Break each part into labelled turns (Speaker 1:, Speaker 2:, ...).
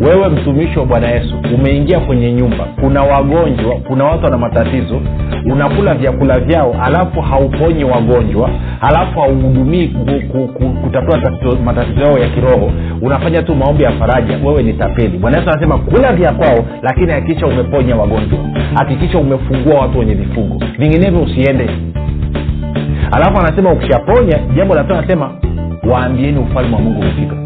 Speaker 1: wewe mtumishi wa bwana yesu umeingia kwenye nyumba kuna wagonjwa kuna watu wana matatizo unakula vyakula vyao alafu hauponyi wagonjwa alafu hauhudumii kutatua matatizo yao ya kiroho unafanya tu maombi ya faraja wewe ni tapeli. Bwana yesu anasema kula vya kwao lakini hakikisha umeponya wagonjwa. Hakikisha umefungua watu wenye vifungo. Vinginevyo usiende. Alafu anasema ukishaponya jambo la tatu anasema waambieni ufalme wa mungu umefika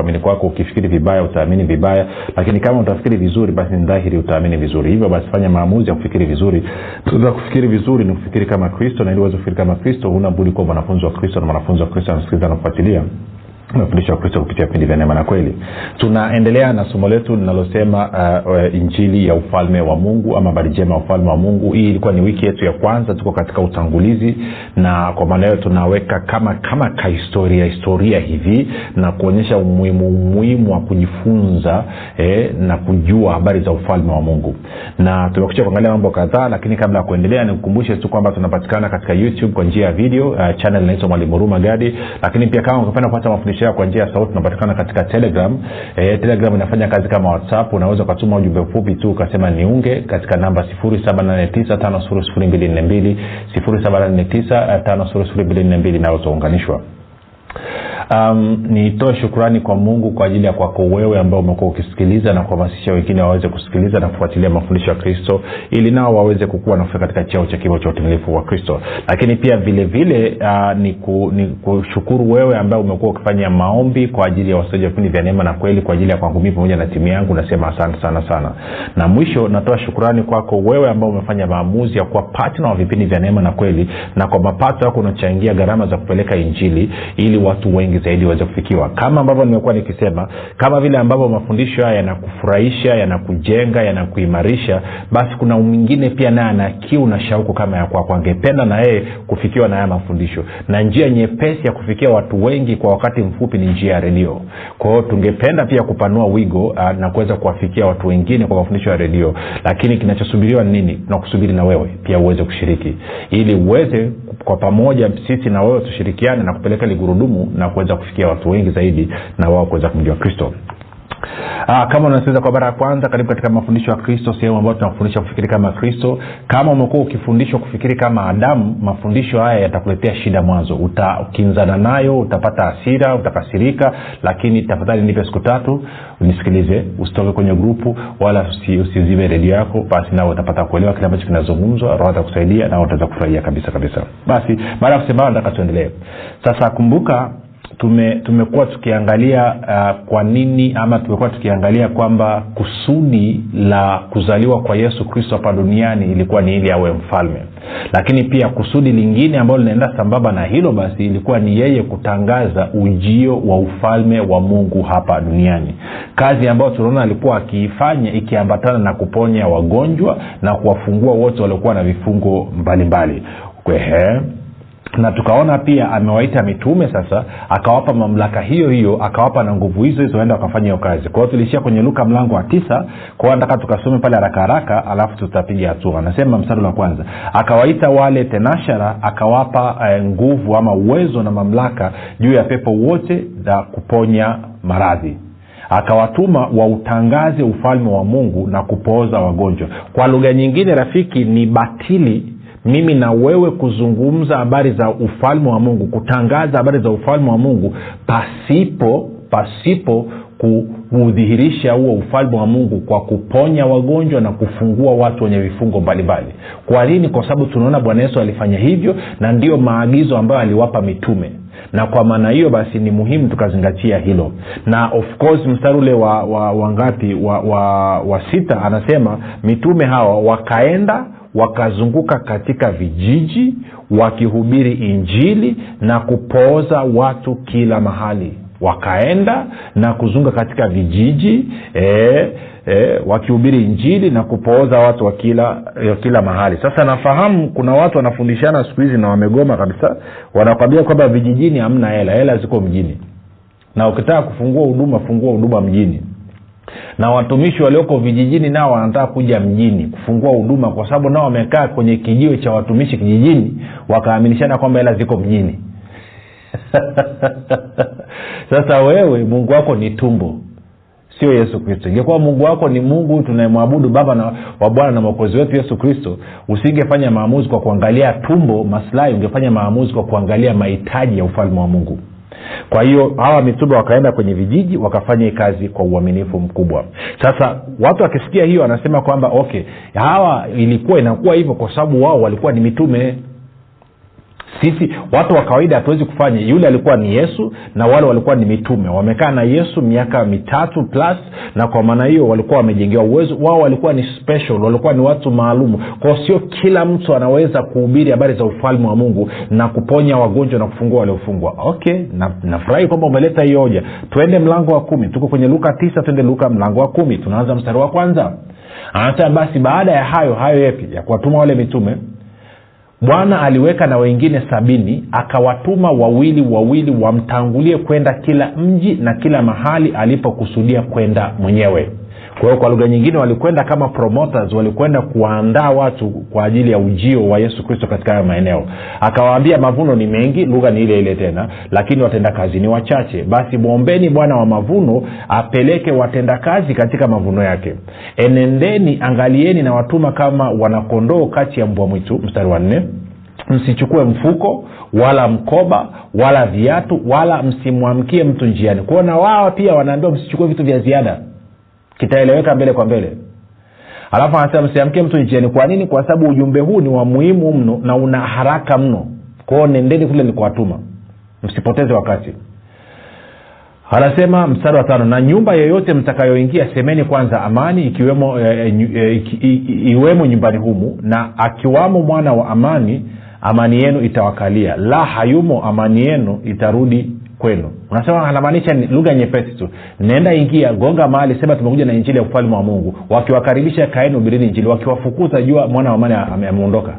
Speaker 1: kuamini kwako ukifikiri vibaya utaamini vibaya. Lakini kama utafikiri vizuri basi ni dhahiri utaamini vizuri. Hivyo basi fanya maamuzi ya kufikiri vizuri. Tuza kufikiri vizuri ni kufikiri kama kristo na ili uweze kufikiri kama kristo huna budi kuwa mwanafunzi wa kristo na mwanafunzi wa kristo anasikiliza na kufuatilia mafundisho ya kristo kupitia vipindi vya neema na kweli. Tunaendelea na somo letu linalosema uh, uh, injili ya ufalme wa mungu ama habari njema ya ufalme wa mungu. Hii ilikuwa ni wiki yetu ya kwanza tuko katika utangulizi na kwa maana hiyo tunaweka kama kama kahistoria historia hivi na kuonyesha umuhimu umuhimu wa kujifunza eh, na kujua habari za ufalme wa mungu. Na tumekucha kuangalia mambo kadhaa lakini kabla ya kuendelea nikukumbushe tu kwamba tunapatikana katika youtube kwa njia ya video uh, channel inaitwa mwalimu huruma lakini pia kama ungependa kupata mafundisho yao kwa njia ya sauti unapatikana katika telegram. E, telegram inafanya kazi kama whatsapp. Unaweza ukatuma ujumbe mfupi tu ukasema niunge katika namba 789 789 nayo utaunganishwa um, nitoe shukrani kwa mungu kwa ajili ya kwako wewe ambao umekuwa ukisikiliza na kuhamasisha wengine waweze kusikiliza na kufuatilia mafundisho ya kristo ili nao waweze kukua na kufika katika cheo cha kimo cha utimilifu wa kristo. Lakini pia vile vile uh, ni, ku, ni kushukuru wewe ambaye umekuwa ukifanya maombi kwa ajili ya wasaji wa vipindi vya neema na kweli kwa ajili ya kwangu mii pamoja na timu yangu nasema asante sana sana. Na mwisho natoa shukrani kwako wewe ambao umefanya maamuzi ya kuwa patna wa vipindi vya neema na kweli na kwa mapato yako unachangia gharama za kupeleka injili ili watu wengi zaidi waweze kufikiwa. Kama ambavyo nimekuwa nikisema kama vile ambavyo mafundisho haya yanakufurahisha yanakujenga yanakuimarisha basi kuna mwingine pia naye ana kiu na shauku kama ya kwako. Angependa na yeye kufikiwa na haya mafundisho. Na njia nyepesi ya kufikia watu wengi kwa wakati mfupi ni njia ya redio. Kwahio tungependa pia kupanua wigo uh, na kuweza kuwafikia watu wengine kwa mafundisho ya redio. Lakini kinachosubiriwa nini? Tunakusubiri na wewe pia uweze kushiriki. Ili uweze kwa pamoja sisi na wewe tushirikiane na kupeleka ligurudumu na kuweza kufikia watu wengi zaidi na wao kuweza kumjua kristo Aa, kama unasikiliza kwa mara ya kwanza karibu katika mafundisho ya kristo sehemu ambayo tunakufundisha kufikiri kama kristo. Kama umekuwa ukifundishwa kufikiri kama adamu mafundisho haya yatakuletea shida mwanzo. Utakinzana nayo utapata hasira utakasirika lakini tafadhali nipe siku tatu nisikilize usitoke kwenye grupu wala usizime redio yako basi nao utapata kuelewa kile ambacho kinazungumzwa roho atakusaidia na utaweza kufurahia kabisa kabisa. Basi baada ya kusema nataka tuendelee. Sasa kumbuka tume tumekuwa tukiangalia uh, kwa nini ama tumekuwa tukiangalia kwamba kusudi la kuzaliwa kwa yesu kristo hapa duniani ilikuwa ni ili awe mfalme. Lakini pia kusudi lingine ambalo linaenda sambamba na hilo basi ilikuwa ni yeye kutangaza ujio wa ufalme wa mungu hapa duniani. Kazi ambayo tunaona alikuwa akiifanya ikiambatana na kuponya wagonjwa na kuwafungua wote waliokuwa na vifungo mbalimbali. Mbali na tukaona pia amewaita mitume sasa akawapa mamlaka hiyo hiyo akawapa na nguvu hizo hizo waenda wakafanya hiyo kazi. Kwa hiyo tuliishia kwenye luka mlango wa tisa kwao nataka tukasome pale haraka haraka alafu tutapiga hatua. Anasema mstari wa kwanza akawaita wale tenashara akawapa eh, nguvu ama uwezo na mamlaka juu ya pepo wote za kuponya maradhi. Akawatuma wautangaze ufalme wa mungu na kupooza wagonjwa. Kwa lugha nyingine rafiki ni batili mimi na wewe kuzungumza habari za ufalme wa mungu kutangaza habari za ufalme wa mungu pasipo pasipo kuudhihirisha huo ufalme wa mungu kwa kuponya wagonjwa na kufungua watu wenye vifungo mbalimbali. Kwa nini? Kwa sababu tunaona bwana yesu alifanya hivyo na ndiyo maagizo ambayo aliwapa mitume. Na kwa maana hiyo basi ni muhimu tukazingatia hilo. Na of course mstari ule wa, wa, wa wa, wa, wa sita anasema mitume hawa wakaenda wakazunguka katika vijiji wakihubiri injili na kupooza watu kila mahali. Wakaenda na kuzunga katika vijiji e, e, wakihubiri injili na kupooza watu wa kila, wa kila mahali. Sasa nafahamu kuna watu wanafundishana siku hizi na wamegoma kabisa. Wanakwambia kwamba vijijini hamna hela hela ziko mjini. Na ukitaka kufungua huduma fungua huduma mjini na watumishi walioko vijijini nao wanataka kuja mjini kufungua huduma kwa sababu nao wamekaa kwenye kijiwe cha watumishi kijijini wakaaminishana kwamba hela ziko mjini. Sasa wewe mungu wako ni tumbo. Sio yesu kristo. Ingekuwa mungu wako ni mungu tunayemwabudu baba na wa bwana na mwokozi wetu yesu kristo usingefanya maamuzi kwa kuangalia tumbo maslahi ungefanya maamuzi kwa kuangalia mahitaji ya ufalme wa mungu kwa hiyo hawa mitume wakaenda kwenye vijiji wakafanya hii kazi kwa uaminifu mkubwa. Sasa watu wakisikia hiyo wanasema kwamba okay hawa ilikuwa inakuwa hivyo kwa sababu wao walikuwa ni mitume sisi watu wa kawaida hatuwezi kufanya. Yule alikuwa ni yesu na wale walikuwa ni mitume. Wamekaa na yesu miaka mitatu plus na kwa maana hiyo walikuwa wamejengewa uwezo. Wao walikuwa ni special walikuwa ni watu maalum kwao sio kila mtu anaweza kuhubiri habari za ufalme wa mungu na kuponya wagonjwa na kufungua waliofungwa. Okay nafurahi na kwamba umeleta hiyo hoja. Twende mlango wa kumi. Tuko kwenye luka tisa twende luka mlango wa kumi. Tunaanza mstari wa kwanza. Anasema basi baada ya hayo hayo yepi ya kuwatuma wale mitume bwana aliweka na wengine sabini akawatuma wawili wawili wamtangulie kwenda kila mji na kila mahali alipokusudia kwenda mwenyewe kwa hiyo kwa lugha nyingine walikwenda kama promoters walikwenda kuwaandaa watu kwa ajili ya ujio wa yesu kristo katika hayo maeneo. Akawaambia mavuno ni mengi lugha ni ile ile tena lakini watendakazi ni wachache. Basi mwombeni bwana wa mavuno apeleke watendakazi katika mavuno yake. Enendeni angalieni na watuma kama wanakondoo kati ya mbwa mwitu. Mstari wa nne. Msichukue mfuko wala mkoba wala viatu wala msimwamkie mtu njiani. Kwao wao pia wanaambiwa msichukue vitu vya ziada kitaeleweka mbele kwa mbele. Alafu anasema msiamkie mtu njiani. Kwa nini? Kwa sababu ujumbe huu ni wa muhimu mno na una haraka mno. Kwao nendeni kule nikuwatuma. Msipoteze wakati. Anasema mstari wa tano na nyumba yoyote mtakayoingia semeni kwanza amani ikiwemo e, e, iki, iwemo nyumbani humu na akiwamo mwana wa amani amani yenu itawakalia. La hayumo amani yenu itarudi kwenu. Unasema anamaanisha lugha nyepesi tu. Nenda ingia gonga mahali sema tumekuja na injili ya ufalme wa mungu. Wakiwakaribisha kaeni ubirini injili. Wakiwafukuza jua mwana wa amani ameondoka.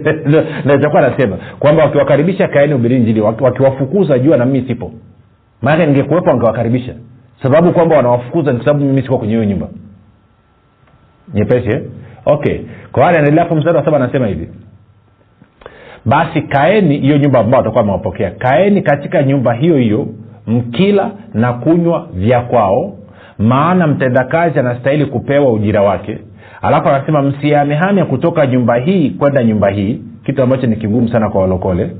Speaker 1: Nachokuwa nasema kwamba wakiwakaribisha kaeni ubirini injili. Wakiwafukuza jua na mimi sipo. Maanake ningekuwepo wangewakaribisha. Sababu kwamba wanawafukuza ni kwa sababu mimi siko kwenye hiyo nyumba. Nyepesi eh? okay. Kwa wale anaendelea hapo saba anasema hivi basi kaeni hiyo nyumba ambao watakuwa wamewapokea. Kaeni katika nyumba hiyo hiyo mkila na kunywa vya kwao maana mtendakazi anastahili kupewa ujira wake. Alafu anasema msihamehame kutoka nyumba hii kwenda nyumba hii. Kitu ambacho ni kigumu sana kwa walokole.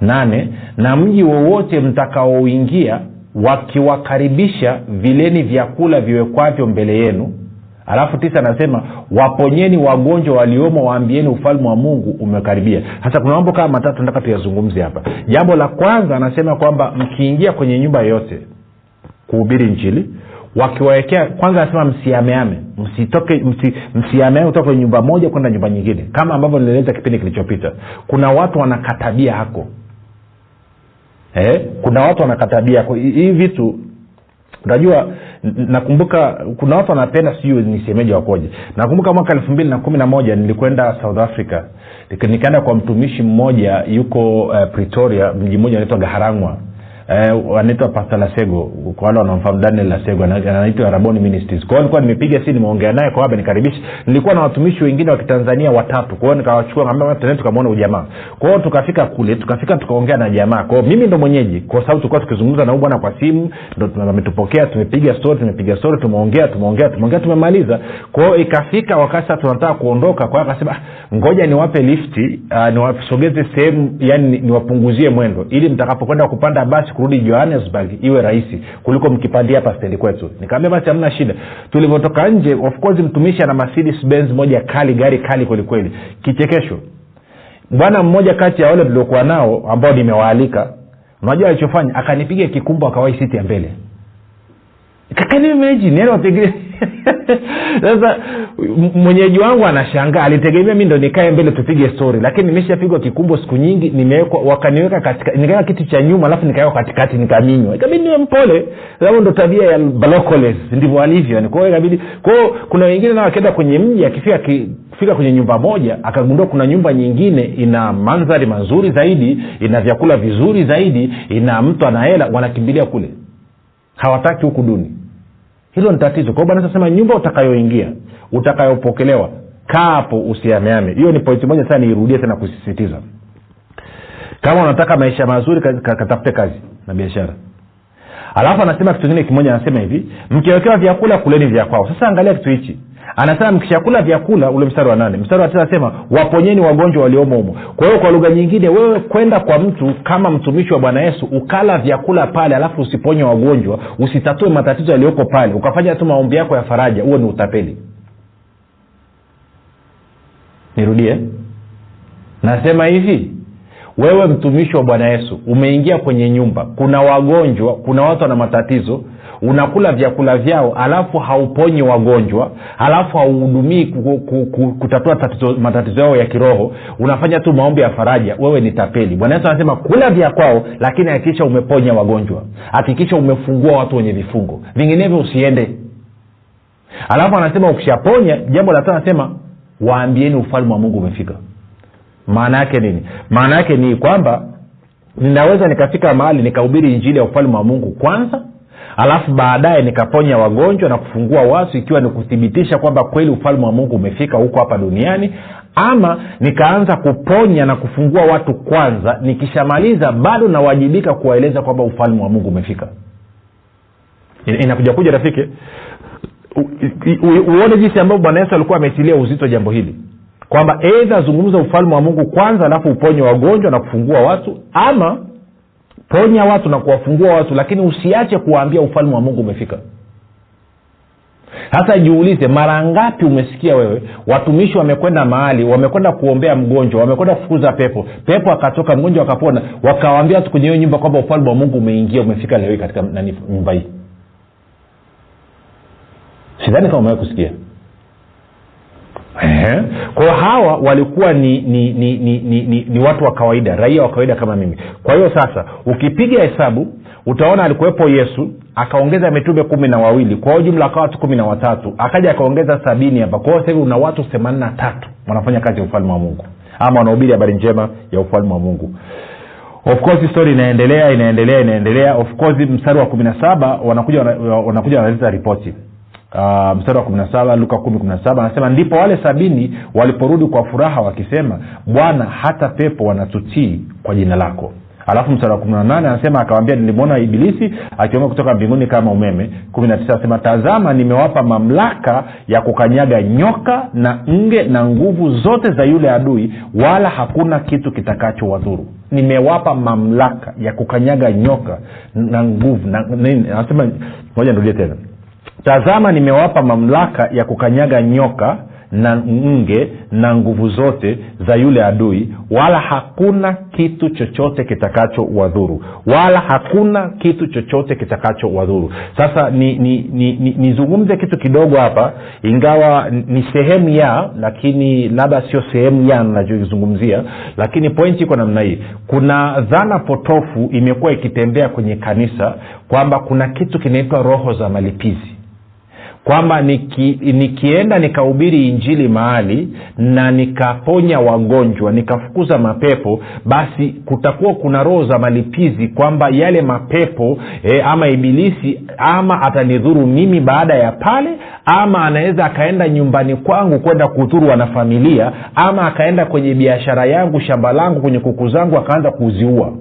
Speaker 1: Nane na mji wowote mtakaoingia wakiwakaribisha vileni vyakula viwekwavyo mbele yenu alafu tisa anasema waponyeni wagonjwa waliomo waambieni ufalme wa mungu umekaribia. Sasa kuna mambo kama matatu nataka tuyazungumze hapa. Jambo la kwanza anasema kwamba mkiingia kwenye nyumba yoyote kuhubiri njili wakiwawekea kwanza anasema msiameame msitoke msi, msiameame kutoka kwenye nyumba moja kwenda nyumba nyingine kama ambavyo nilieleza kipindi kilichopita. Kuna watu wanakatabia hako. Eh? kuna watu wanakatabia hii vitu unajua nakumbuka kuna watu wanapenda sijui nisemeji wakoje. Nakumbuka mwaka elfu mbili na kumi na moja nilikwenda south africa. Nikaenda kwa mtumishi mmoja yuko uh, pretoria mji mmoja anaitwa gaharangwa uh, anaitwa pasta lasego kwa wale wanamfahamu daniel lasego anaitwa raboni ministries. Kwao nilikuwa nimepiga si nimeongea naye kwa hapa nikaribisha. Nilikuwa na watumishi wengine wa kitanzania watatu kwao nikawachukua tukamwona ujamaa kwao tukafika kule tukafika tukaongea na jamaa. Kwao mimi ndo mwenyeji kwa sababu tulikuwa tukizungumza na bwana kwa simu ndo ametupokea tumepiga stori tumepiga stori tumeongea tumeongea tumeongea tumemaliza. Kwao ikafika wakati sasa tunataka kuondoka kwao akasema ngoja niwape lifti uh, niwasogeze sehemu yani niwapunguzie mwendo ili mtakapokwenda kupanda basi kurudi johannesburg iwe rahisi kuliko mkipandia hapa stendi kwetu. Nikaambia basi hamna shida. Tulivyotoka nje of course mtumishi ana mercedes benz moja kali gari kali kwelikweli kichekesho. Bwana mmoja kati ya wale tuliokuwa nao ambao nimewaalika unajua alichofanya? Akanipiga kikumbo akawai siti ya mbele kakanimejinerwapengine sasa mwenyeji wangu anashangaa. Alitegemea mi ndo nikae mbele tupige story. Lakini nimeshapigwa kikumbo siku nyingi nimewekwa wakaniweka katika nikaweka kitu cha nyuma alafu nikaweka katikati nikaminywa. Ikabidi niwe mpole. Sababu ndo tabia ya balocoles ndivyo alivyo. Ni kwao ikabidi kwao kuna wengine nao akienda kwenye mji akifika ki, fika kwenye nyumba moja akagundua kuna nyumba nyingine ina mandhari mazuri zaidi ina vyakula vizuri zaidi ina mtu anahela wanakimbilia kule hawataki huku duni. Hilo ni tatizo. Kwa bwana sema nyumba utakayoingia utakayopokelewa kaa hapo usiameame hiyo ni pointi moja sana niirudie tena kusisitiza. Kama unataka maisha mazuri ka- ka- katafute kazi na biashara. Alafu anasema kitu kingine kimoja anasema hivi mkiwekewa vyakula kuleni vya kwao. Sasa angalia kitu hichi anasema mkishakula vyakula ule mstari wa nane. Mstari wa tisa anasema waponyeni wagonjwa waliomo humo. Kwa hiyo kwa lugha nyingine wewe kwenda kwa mtu kama mtumishi wa bwana yesu ukala vyakula pale alafu usiponye wagonjwa usitatue matatizo yaliyoko pale ukafanya tu maombi yako ya faraja huo ni utapeli. Nirudie. Nasema hivi wewe mtumishi wa bwana yesu umeingia kwenye nyumba kuna wagonjwa kuna watu wana matatizo unakula vyakula vyao alafu hauponyi wagonjwa alafu hauhudumii ku- ku- ku- kutatua tatizo, matatizo yao ya kiroho unafanya tu maombi ya faraja wewe ni tapeli. Bwana yesu anasema kula vya kwao lakini hakikisha umeponya wagonjwa. Hakikisha umefungua watu wenye vifungo. Vinginevyo usiende. Alafu anasema ukishaponya jambo la tatu anasema waambieni ufalme wa mungu umefika. Maana yake nini? Maana yake ni kwamba ninaweza nikafika mahali nikahubiri injili ya ufalme wa mungu kwanza alafu baadaye nikaponya wagonjwa na kufungua watu ikiwa ni kuthibitisha kwamba kweli ufalme wa mungu umefika huko hapa duniani ama nikaanza kuponya na kufungua watu kwanza nikishamaliza bado nawajibika kuwaeleza kwamba ufalme wa mungu umefika. Inakuja kuja rafiki. Uone jinsi ambavyo bwana yesu alikuwa ametilia uzito jambo hili. Kwamba eidha zungumza ufalme wa mungu kwanza alafu uponye wagonjwa na kufungua watu ama ponya watu na kuwafungua watu lakini usiache kuwaambia ufalme wa mungu umefika. Hasa jiulize mara ngapi umesikia wewe watumishi wamekwenda mahali wamekwenda kuombea mgonjwa wamekwenda kufukuza pepo pepo akatoka mgonjwa akapona wakawaambia watu kwenye hiyo nyumba kwamba ufalme wa mungu umeingia umefika leo katika nani, nyumba hii. Sidhani kama umewai kusikia Ehe. kwa hiyo hawa walikuwa ni ni, ni, ni, ni, ni ni watu wa kawaida raia wa kawaida kama mimi. Kwa hiyo sasa ukipiga hesabu utaona alikuwepo yesu akaongeza mitume kumi na wawili kwa jumla akawa watu kumi na watatu akaja akaongeza sabini hapa. Kwa hivi una watu themanini na tatu wanafanya kazi ya ufalme wa mungu. Ama wanahubiri habari njema ya ufalme wa mungu. Of course story inaendelea inaendelea inaendelea. Of course mstari wa kumi na saba wanakuja wanakuja wanaleta ripoti uh, mstari wa kumi na saba luka kumi kumi na saba anasema ndipo wale sabini waliporudi kwa furaha wakisema bwana hata pepo wanatutii kwa jina lako. Alafu mstari wa kumi na nane anasema akawambia nilimwona ibilisi akiomba kutoka mbinguni kama umeme. Kumi na tisa anasema tazama nimewapa mamlaka ya kukanyaga nyoka na nge na nguvu zote za yule adui wala hakuna kitu kitakacho wadhuru nimewapa mamlaka ya kukanyaga nyoka na nguvu anasema moja nirudie tena tazama nimewapa mamlaka ya kukanyaga nyoka na nge na nguvu zote za yule adui wala hakuna kitu chochote kitakacho wadhuru. Wala hakuna kitu chochote kitakacho wadhuru. Sasa nizungumze ni, ni, ni, ni kitu kidogo hapa ingawa ni sehemu ya lakini labda sio sehemu ya nachokizungumzia lakini pointi iko namna hii. Kuna dhana potofu imekuwa ikitembea kwenye kanisa kwamba kuna kitu kinaitwa roho za malipizi kwamba niki, nikienda nikahubiri injili mahali na nikaponya wagonjwa nikafukuza mapepo basi kutakuwa kuna roho za malipizi kwamba yale mapepo e, ama ibilisi ama atanidhuru mimi baada ya pale ama anaweza akaenda nyumbani kwangu kwenda kudhuru wanafamilia ama akaenda kwenye biashara yangu shamba langu kwenye kuku zangu akaanza kuziua.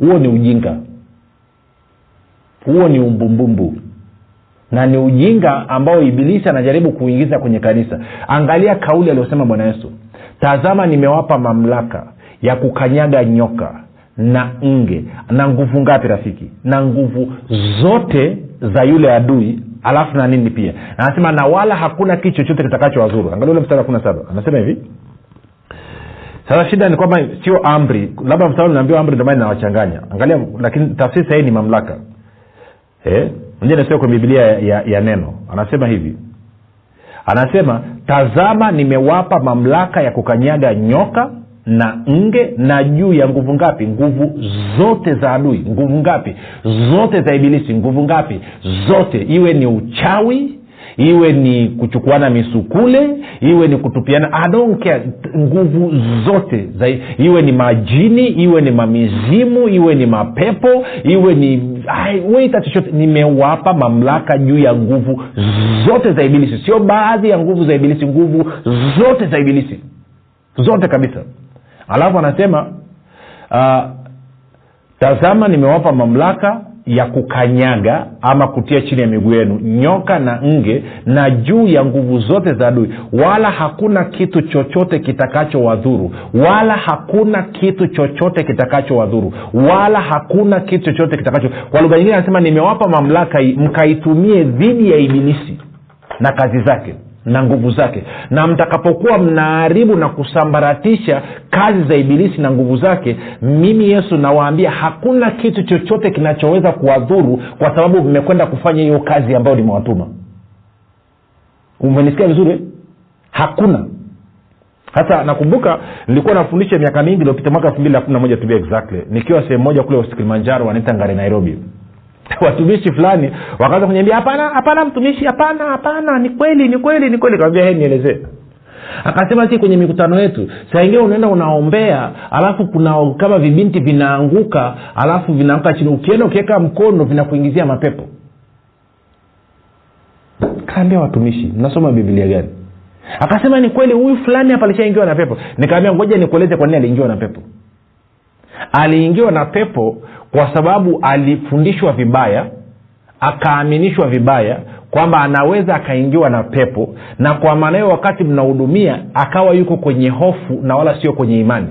Speaker 1: Huo ni ujinga. Huo ni umbumbumbu na ni ujinga ambao ibilisi anajaribu kuingiza kwenye kanisa. Angalia kauli aliyosema bwana yesu. Tazama nimewapa mamlaka ya kukanyaga nyoka na nge. Na nguvu ngapi rafiki? Na nguvu zote za yule adui alafu na nini pia? Anasema na wala hakuna kitu chochote kitakacho wazuru angalia ule mstari wa kumi saba. Anasema hivi. Sasa shida ni kwamba sio amri. Labda mstari naambiwa amri ndomani nawachanganya angalia lakini tafsiri sahii ni mamlaka. Eh? Moja nasema kwenye bibilia ya, ya, ya neno. Anasema hivi. Anasema tazama nimewapa mamlaka ya kukanyaga nyoka na nge na juu ya nguvu ngapi? Nguvu zote za adui. Nguvu ngapi? Zote za ibilisi. Nguvu ngapi? Zote. Iwe ni uchawi iwe ni kuchukuana misukule iwe ni kutupiana. I nguvu zote za, iwe ni majini iwe ni mamizimu iwe ni mapepo iwe ni weita chochote. Nimewapa mamlaka juu ya nguvu zote za ibilisi. Sio baadhi ya nguvu za ibilisi nguvu zote za ibilisi. Zote kabisa. Alafu anasema uh, tazama nimewapa mamlaka ya kukanyaga ama kutia chini ya miguu yenu nyoka na nge na juu ya nguvu zote za adui wala hakuna kitu chochote kitakachowadhuru wala hakuna kitu chochote kitakachowadhuru wala hakuna kitu chochote kitakacho kwa lugha nyingine anasema nimewapa mamlaka mkaitumie dhidi ya ibilisi na kazi zake na nguvu zake. Na mtakapokuwa mnaharibu na kusambaratisha kazi za ibilisi na nguvu zake mimi yesu nawaambia hakuna kitu chochote kinachoweza kuwadhuru kwa sababu mmekwenda kufanya hiyo kazi ambayo nimewatuma. Umenisikia vizuri eh? hakuna. Hata nakumbuka nilikuwa nafundisha miaka mingi iliopita mwaka elfu mbili na kumi na moja to exactly nikiwa sehemu moja kule kilimanjaro wanaita ngare nairobi watumishi fulani wakaanza kuniambia hapana hapana mtumishi hapana hapana ni kweli ni kweli ni kweli. Kawambia he nielezee. Akasema si kwenye mikutano yetu saa ingine unaenda unaombea alafu kuna kama vibinti vinaanguka alafu vinaanguka chini ukienda ukiweka mkono vinakuingizia mapepo. Kaambia watumishi mnasoma biblia gani? Akasema ni kweli huyu fulani hapa alishaingiwa na pepo. Nikaambia ngoja nikueleze kwa nini aliingiwa na pepo aliingiwa na pepo kwa sababu alifundishwa vibaya akaaminishwa vibaya kwamba anaweza akaingiwa na pepo na kwa maana hiyo wakati mnahudumia akawa yuko kwenye hofu na wala sio kwenye imani.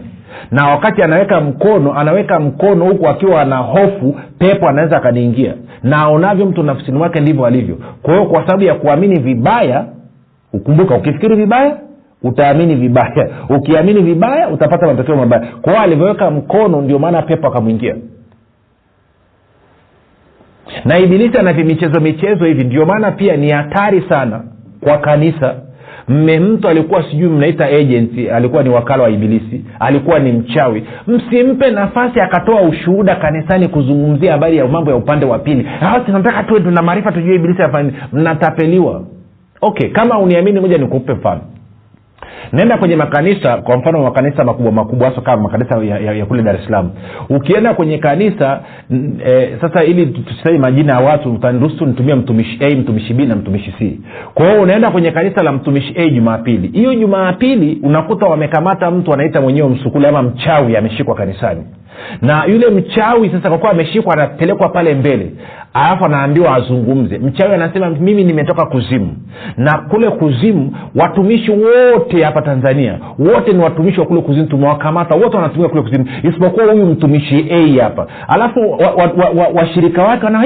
Speaker 1: Na wakati anaweka mkono anaweka mkono huku akiwa ana hofu pepo anaweza akaniingia. Na aonavyo mtu nafsini mwake ndivyo alivyo. Kwa hiyo kwa sababu ya kuamini vibaya ukumbuka ukifikiri vibaya utaamini vibaya. Ukiamini vibaya utapata matokeo mabaya. Kwa alivyoweka mkono ndio maana pepo akamwingia. Na ibilisi ana vimichezo michezo hivi ndio maana pia ni hatari sana kwa kanisa. Mme mtu alikuwa sijui mnaita agency alikuwa ni wakala wa ibilisi alikuwa ni mchawi. Msimpe nafasi akatoa ushuhuda kanisani kuzungumzia habari ya mambo ya upande wa pili. Tunataka tuwe tuna maarifa tujue ibilisi afani mnatapeliwa. Okay kama uniamini moja nikupe mfano naenda kwenye makanisa kwa mfano makanisa makubwa makubwa hasa kama makanisa ya, ya, ya kule dar es salaam. Ukienda kwenye kanisa e, sasa ili tusitaji majina ya watu utaniruhusu nitumie mtumishi a mtumishi b na mtumishi c. Kwa hiyo unaenda kwenye kanisa la mtumishi a jumapili. Hiyo jumapili unakuta wamekamata mtu anaita mwenyewe msukuli ama mchawi ameshikwa kanisani na yule mchawi sasa kwa kuwa ameshikwa anapelekwa pale mbele alafu anaambiwa azungumze. Mchawi anasema mimi nimetoka kuzimu. Na kule kuzimu watumishi wote hapa tanzania wote ni watumishi wa kule kuzimu tumewakamata wote wanatumia kule kuzimu isipokuwa huyu mtumishi a hapa. Alafu washirika wa, wa, wa, wa wake wana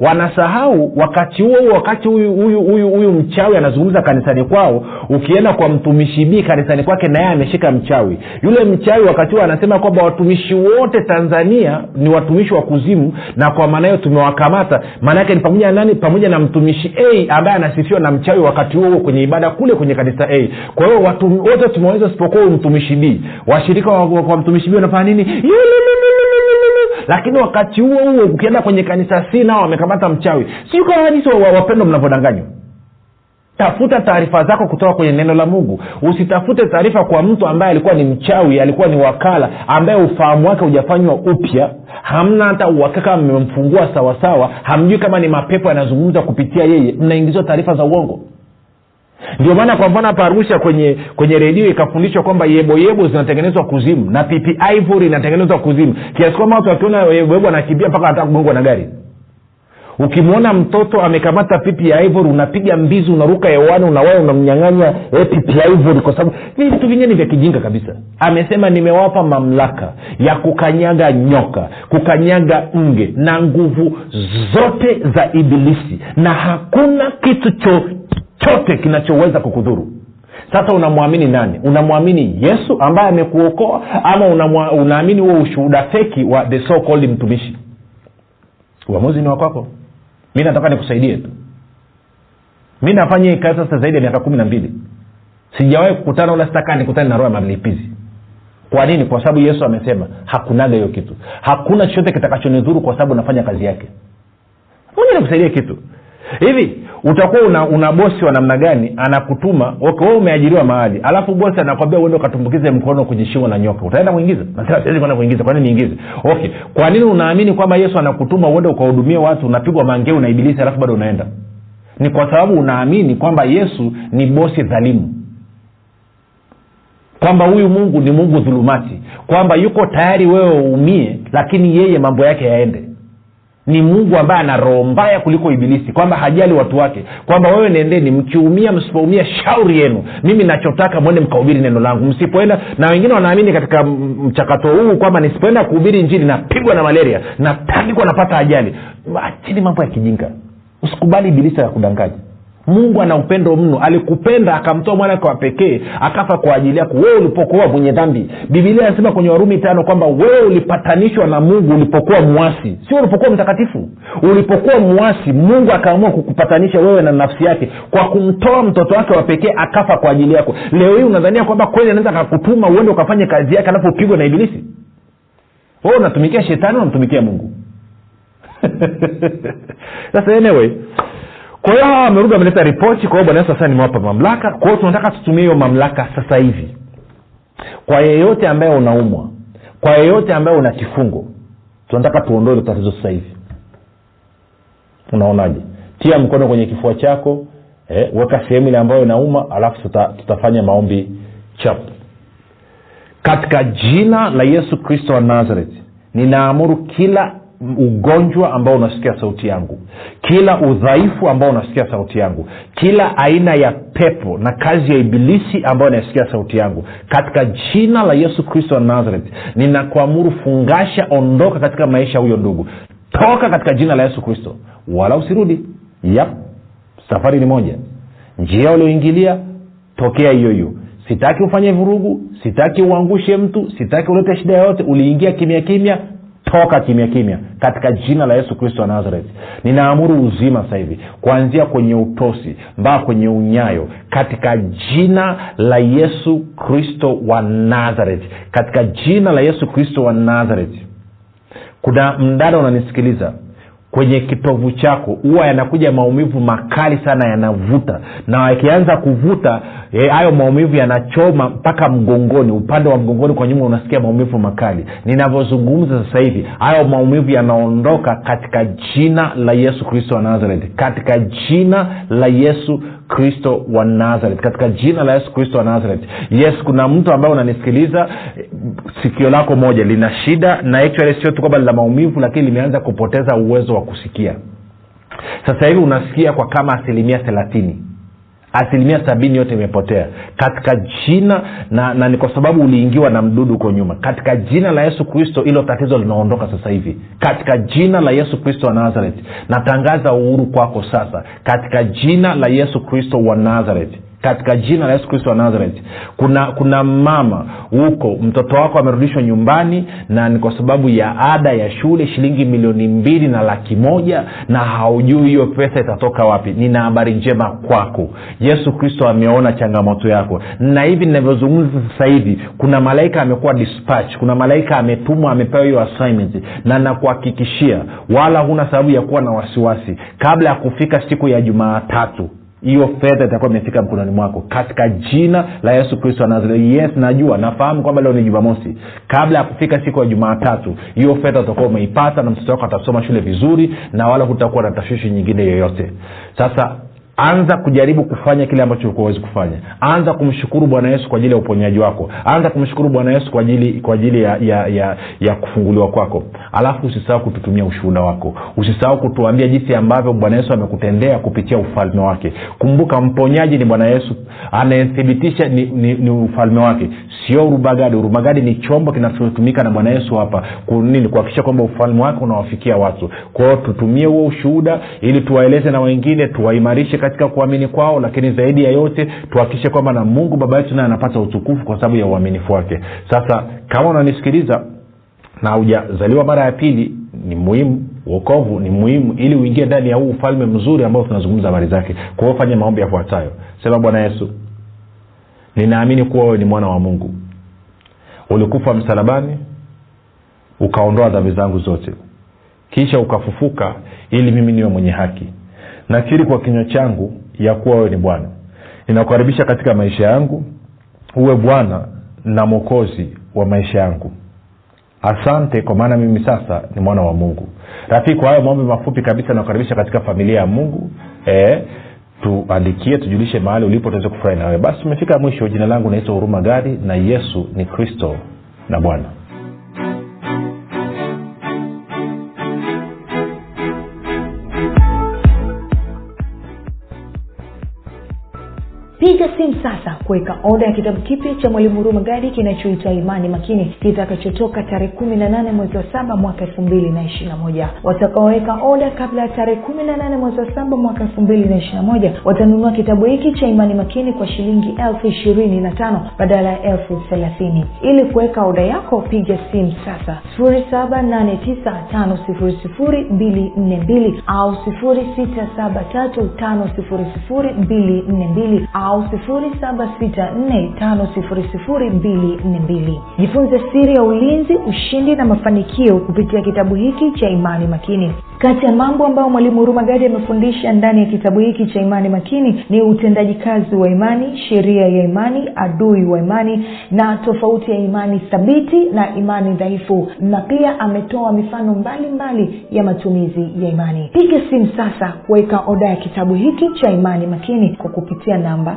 Speaker 1: wanasahau wakati huo wakati huyu mchawi anazungumza kanisani kwao ukienda kwa mtumishi bii kanisani kwake naye ameshika mchawi. Yule mchawi wakati huo anasema kwamba watumishi wote tanzania ni watumishi wa kuzimu na kwa maana hiyo tumewakamata. Maanaake ni pamoja na nani? Pamoja na mtumishi a ambaye anasifiwa na mchawi wakati huo huo kwenye ibada kule kwenye kanisa a. Kwa hiyo watu wote tumeweza sipokuwa mtumishi b. Washirika wa, wa, wa mtumishi b wanafanya nini lakini wakati huo huo ukienda kwenye kanisa si nao wamekamata mchawi. Siu kawanisi wapendo mnavyodanganywa? Tafuta taarifa zako kutoka kwenye neno la mungu. Usitafute taarifa kwa mtu ambaye alikuwa ni mchawi alikuwa ni wakala ambaye ufahamu wake hujafanywa upya. Hamna hata uhakika kama mmemfungua sawasawa. Hamjui kama ni mapepo yanazungumza kupitia yeye. Mnaingizwa taarifa za uongo ndio maana kwa mfano hapa arusha kwenye kwenye redio ikafundishwa kwamba yeboyebo zinatengenezwa kuzimu na pipi ivory inatengenezwa kuzimu. Kiasi kwamba watu wakiona yeboyebo anakimbia mpaka anataka kugongwa na gari. Ukimwona mtoto amekamata pipi ya ivory unapiga mbizi unaruka hewani unawaya unamnyang'anya eh, pipi ya ivory kwa sababu ni vitu vingine vya kijinga kabisa. Amesema nimewapa mamlaka ya kukanyaga nyoka kukanyaga nge na nguvu zote za ibilisi na hakuna kitu chochote kinachoweza kukudhuru. Sasa unamwamini nani? Unamwamini yesu ambaye amekuokoa ama unaamini huo ushuhuda feki wa the so called mtumishi? Uamuzi ni wakwako mi nataka nikusaidie tu. Mi nafanya hii kazi sasa zaidi ya miaka kumi na mbili. Sijawahi kukutana wala sitakaa nikutane na roho ya mamlipizi kwa nini? Kwa sababu yesu amesema hakunaga hiyo kitu. Hakuna chochote kitakachonidhuru kwa sababu nafanya kazi yake. Moja nikusaidia kitu hivi utakuwa una, una bosi wa namna gani? Anakutuma okay, wewe umeajiriwa mahali alafu bosi anakwambia uende ukatumbukize mkono kujishimwa na nyoka. Utaenda kuingiza siwezi kwenda kuingiza. Kwa nini niingize? Okay kwa nini unaamini kwamba yesu anakutuma uende ukahudumia watu unapigwa mangeu na ibilisi alafu bado unaenda? Ni kwa sababu unaamini kwamba yesu ni bosi dhalimu. Kwamba huyu mungu ni mungu dhulumati. Kwamba yuko tayari wewe uumie lakini yeye mambo yake yaende ni mungu ambaye ana roho mbaya kuliko ibilisi kwamba hajali watu wake kwamba wewe nendeni mkiumia msipoumia shauri yenu. Mimi nachotaka mwende mkahubiri neno langu. Msipoenda na wengine wanaamini katika mchakato huu kwamba nisipoenda kuhubiri njini napigwa na malaria natagikwa napata ajali. Achini mambo ya kijinga. Usikubali ibilisi ya akudanganya mungu ana upendo mno. Alikupenda akamtoa mwana wake wa pekee akafa kwa ajili yako. Wewe ulipokuwa mwenye dhambi. Bibilia inasema kwenye warumi tano kwamba wewe ulipatanishwa na mungu ulipokuwa mwasi. Sio ulipokuwa mtakatifu. Ulipokuwa mwasi mungu akaamua kukupatanisha wewe na nafsi yake kwa kumtoa mtoto wake wa pekee akafa kwa ajili yako. Leo hii unadhania kwamba kweli anaweza akakutuma uende ukafanye kazi yake alafu upigwe na ibilisi? Wewe unatumikia shetani unamtumikia mungu. Sasa anyway kwa hiyo hawa wamerudi wameleta ripoti kwa hiyo bwana yesu sasa nimewapa mamlaka. Kwa hiyo tunataka tutumie hiyo mamlaka sasa hivi. Kwa yeyote ambaye unaumwa kwa yeyote ambaye una kifungo tunataka tuondoe hilo tatizo sasa hivi. Unaonaje? Tia mkono kwenye kifua chako eh, weka sehemu ile ambayo inauma alafu tuta, tutafanya maombi chap. Katika jina la yesu kristo wa nazareti ninaamuru kila ugonjwa ambao unasikia sauti yangu kila udhaifu ambao unasikia sauti yangu kila aina ya pepo na kazi ya ibilisi ambayo inasikia sauti yangu katika jina la yesu kristo wa nazareth ninakuamuru fungasha ondoka katika maisha huyo ndugu. Toka katika jina la yesu kristo. Wala usirudi. Yap safari ni moja. Njia ulioingilia tokea hiyo hiyo. Sitaki ufanye vurugu sitaki uangushe mtu sitaki ulete shida yoyote. Uliingia kimya kimya toka kimya kimya katika jina la yesu kristo wa nazareti ninaamuru uzima sasa hivi kuanzia kwenye utosi mpaka kwenye unyayo katika jina la yesu kristo wa nazareti katika jina la yesu kristo wa nazareti kuna mdada unanisikiliza kwenye kitovu chako huwa yanakuja maumivu makali sana yanavuta. Na yakianza kuvuta hayo e, maumivu yanachoma mpaka mgongoni upande wa mgongoni kwa nyuma unasikia maumivu makali. Ninavyozungumza sasa hivi hayo maumivu yanaondoka katika jina la yesu kristo wa nazareti katika jina la yesu kristo wa nazareth. Katika jina la yesu kristo wa nazareth. Yes kuna mtu ambaye unanisikiliza sikio lako moja lina shida na actually sio tu kwamba lina maumivu lakini limeanza kupoteza uwezo wa kusikia. Sasa hivi unasikia kwa kama asilimia thelathini. Asilimia sabini yote imepotea. Katika jina na, na ni kwa sababu uliingiwa na mdudu huko nyuma. Katika jina la yesu kristo hilo tatizo linaondoka sasa hivi. Katika jina la yesu kristo wa nazareti natangaza uhuru kwako sasa. Katika jina la yesu kristo wa nazareth katika jina la yesu kristo wa nazareth. Kuna kuna mama huko mtoto wako amerudishwa nyumbani na ni kwa sababu ya ada ya shule shilingi milioni mbili na laki moja na haujui hiyo pesa itatoka wapi. Nina habari njema kwako. Yesu kristo ameona changamoto yako. Na hivi ninavyozungumza sasa hivi kuna malaika amekuwa dispatch kuna malaika ametumwa amepewa hiyo assignment. Na nakuhakikishia wala huna sababu ya kuwa na wasiwasi. Kabla ya kufika siku ya jumaatatu hiyo fedha itakuwa imefika mkononi mwako. Katika jina la yesu kristo yes najua nafahamu kwamba leo ni jumamosi. Kabla ya kufika siku ya jumaatatu hiyo fedha utakuwa umeipata na mtoto wako atasoma shule vizuri na wala hutakuwa na tashwishi nyingine yoyote. Sasa anza kujaribu kufanya kile ambacho ulikuwa huwezi kufanya. Anza kumshukuru bwana yesu kwa ajili ya uponyaji wako. Anza kumshukuru bwana yesu kwa ajili kwa ajili ya, ya, ya, ya kufunguliwa kwako. Alafu usisahau kututumia ushuhuda wako. Usisahau kutuambia jinsi ambavyo bwana yesu amekutendea kupitia ufalme wake. Kumbuka mponyaji ni bwana yesu. Anayethibitisha ni, ni, ni ufalme wake. Sio urubagadi urubagadi ni chombo kinachotumika na bwana yesu hapa nini? Kuhakikisha kwamba ufalme wake unawafikia watu. Kwao tutumie huo ushuhuda ili tuwaeleze na wengine tuwaimarishe katika kuamini kwao lakini zaidi ya yote tuhakikishe kwamba na mungu baba yetu naye anapata utukufu kwa sababu ya uaminifu wake. Sasa kama unanisikiliza na hujazaliwa mara ya pili ni muhimu uokovu ni muhimu ili uingie ndani ya huu ufalme mzuri ambao tunazungumza habari zake. Kwa hiyo fanya maombi yafuatayo. Sema bwana yesu ninaamini kuwa wewe ni mwana wa mungu. Ulikufa msalabani ukaondoa dhambi zangu zote. Kisha ukafufuka ili mimi niwe mwenye haki nakiri kwa kinywa changu ya kuwa wewe ni bwana. Ninakukaribisha katika maisha yangu uwe bwana na mwokozi wa maisha yangu. Asante kwa maana mimi sasa ni mwana wa mungu. Rafiki kwa hayo maombi mafupi kabisa nakukaribisha katika familia ya mungu. E, tuandikie tujulishe mahali ulipo tuweze kufurahi nawewe basi tumefika mwisho. Jina langu naitwa huruma gari na yesu ni kristo na bwana
Speaker 2: piga simu sasa kuweka oda ya kitabu kipya cha mwalimu huruma gadi kinachoitwa imani makini. Kitakachotoka tarehe kumi na nane mwezi wa saba mwaka elfu mbili na ishirina moja. Watakaoweka oda kabla ya tarehe kumi na nane mwezi wa saba mwaka elfu mbili na ishirina moja watanunua kitabu hiki cha imani makini kwa shilingi elfu ishirini na tano badala ya elfu thelathini. Ili kuweka oda yako piga simu sasa. sifuri saba nane tisa tano sifuri sifuri mbili nne mbili au sifuri sita saba tatu tano sifuri sifuri mbili nne mbili au 7645242 jifunze siri ya ulinzi ushindi na mafanikio kupitia kitabu hiki cha imani makini kati ya mambo ambayo mwalimu hurumagadi amefundisha ndani ya kitabu hiki cha imani makini ni utendaji kazi wa imani sheria ya imani adui wa imani na tofauti ya imani thabiti na imani dhaifu. Na pia ametoa mifano mbalimbali mbali ya matumizi ya imani. Piga simu sasa kuweka oda ya kitabu hiki cha imani makini kwa kupitia namba